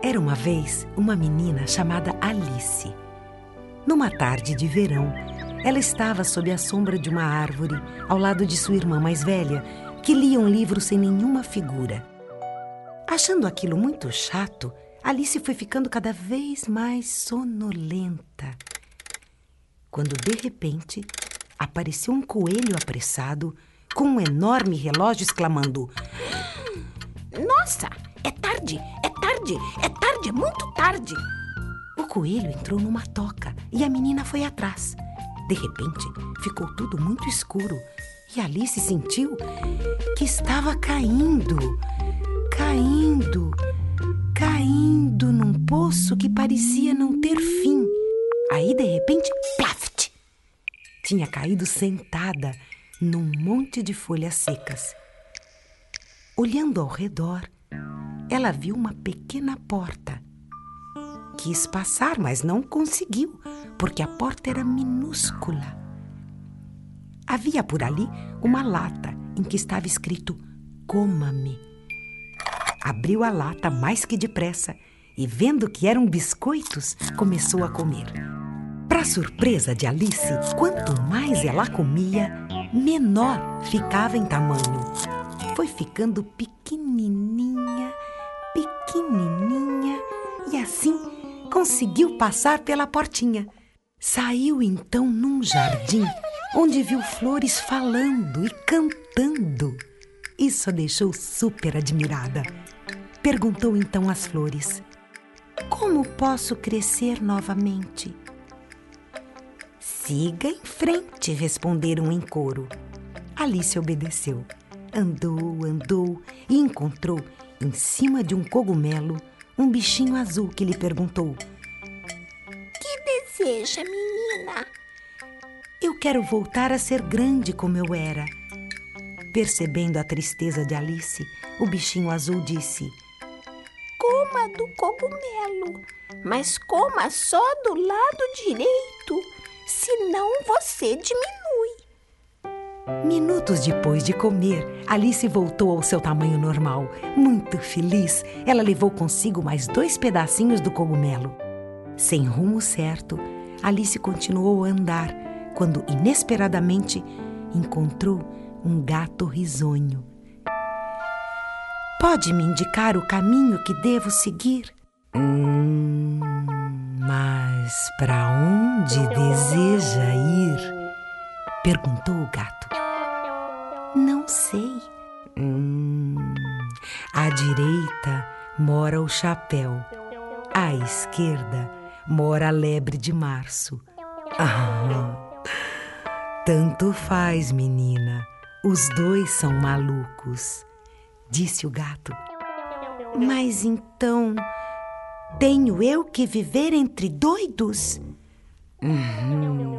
Era uma vez uma menina chamada Alice. Numa tarde de verão, ela estava sob a sombra de uma árvore, ao lado de sua irmã mais velha, que lia um livro sem nenhuma figura. Achando aquilo muito chato, Alice foi ficando cada vez mais sonolenta. Quando de repente apareceu um coelho apressado com um enorme relógio exclamando: é tarde, é tarde, é tarde, é muito tarde. O coelho entrou numa toca e a menina foi atrás. De repente, ficou tudo muito escuro e Alice sentiu que estava caindo, caindo, caindo num poço que parecia não ter fim. Aí, de repente, plaft! Tinha caído sentada num monte de folhas secas. Olhando ao redor, ela viu uma pequena porta. Quis passar, mas não conseguiu, porque a porta era minúscula. Havia por ali uma lata em que estava escrito Coma-me. Abriu a lata mais que depressa e, vendo que eram biscoitos, começou a comer. Para surpresa de Alice, quanto mais ela comia, menor ficava em tamanho. Foi ficando pequenininha, pequenininha e assim conseguiu passar pela portinha. Saiu então num jardim onde viu flores falando e cantando. Isso a deixou super admirada. Perguntou então às flores: Como posso crescer novamente? Siga em frente, responderam em coro. Alice obedeceu. Andou, andou e encontrou, em cima de um cogumelo, um bichinho azul que lhe perguntou: Que deseja, menina? Eu quero voltar a ser grande como eu era. Percebendo a tristeza de Alice, o bichinho azul disse: Coma do cogumelo, mas coma só do lado direito, senão você diminui. Minutos depois de comer, Alice voltou ao seu tamanho normal. Muito feliz, ela levou consigo mais dois pedacinhos do cogumelo. Sem rumo certo, Alice continuou a andar quando, inesperadamente, encontrou um gato risonho. Pode me indicar o caminho que devo seguir? Hum, mas para onde deseja ir? Perguntou o gato sei. Hum, à direita mora o chapéu, à esquerda mora a lebre de março. Ah, tanto faz, menina. Os dois são malucos, disse o gato. Mas então, tenho eu que viver entre doidos? Uhum.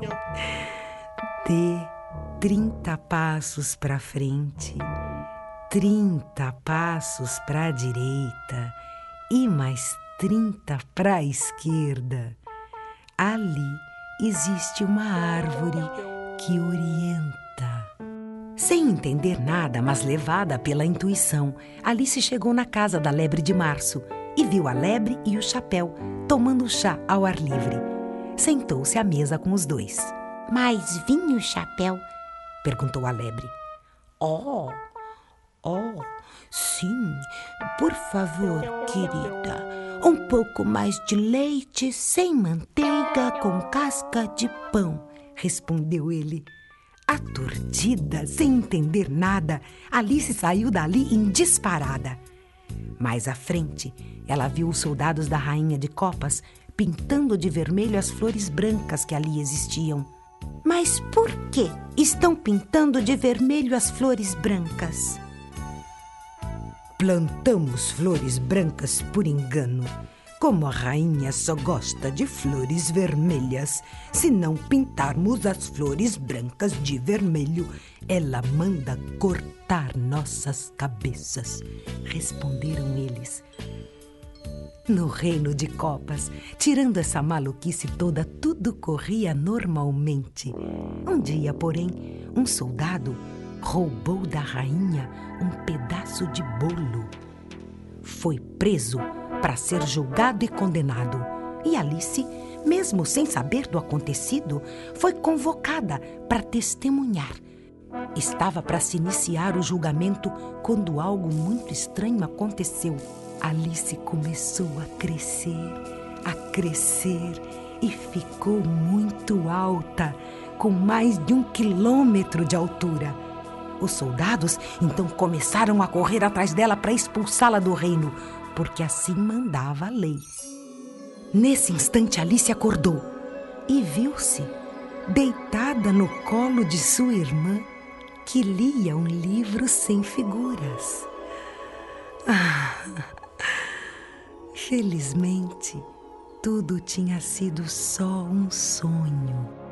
De 30 passos para frente, 30 passos para a direita e mais 30 para a esquerda. Ali existe uma árvore que orienta. Sem entender nada, mas levada pela intuição, Alice chegou na casa da lebre de março e viu a lebre e o chapéu tomando chá ao ar livre. Sentou-se à mesa com os dois. Mais vinho, chapéu, perguntou a lebre. Oh, oh, sim, por favor, querida. Um pouco mais de leite sem manteiga com casca de pão, respondeu ele. Aturdida, sem entender nada, Alice saiu dali em disparada. Mais à frente, ela viu os soldados da Rainha de Copas pintando de vermelho as flores brancas que ali existiam. Mas por que estão pintando de vermelho as flores brancas? Plantamos flores brancas por engano. Como a rainha só gosta de flores vermelhas, se não pintarmos as flores brancas de vermelho, ela manda cortar nossas cabeças, responderam eles. No reino de Copas, tirando essa maluquice toda, tudo corria normalmente. Um dia, porém, um soldado roubou da rainha um pedaço de bolo. Foi preso para ser julgado e condenado. E Alice, mesmo sem saber do acontecido, foi convocada para testemunhar. Estava para se iniciar o julgamento quando algo muito estranho aconteceu. Alice começou a crescer, a crescer e ficou muito alta, com mais de um quilômetro de altura. Os soldados então começaram a correr atrás dela para expulsá-la do reino, porque assim mandava a lei. Nesse instante, Alice acordou e viu-se deitada no colo de sua irmã, que lia um livro sem figuras. Ah, felizmente, tudo tinha sido só um sonho.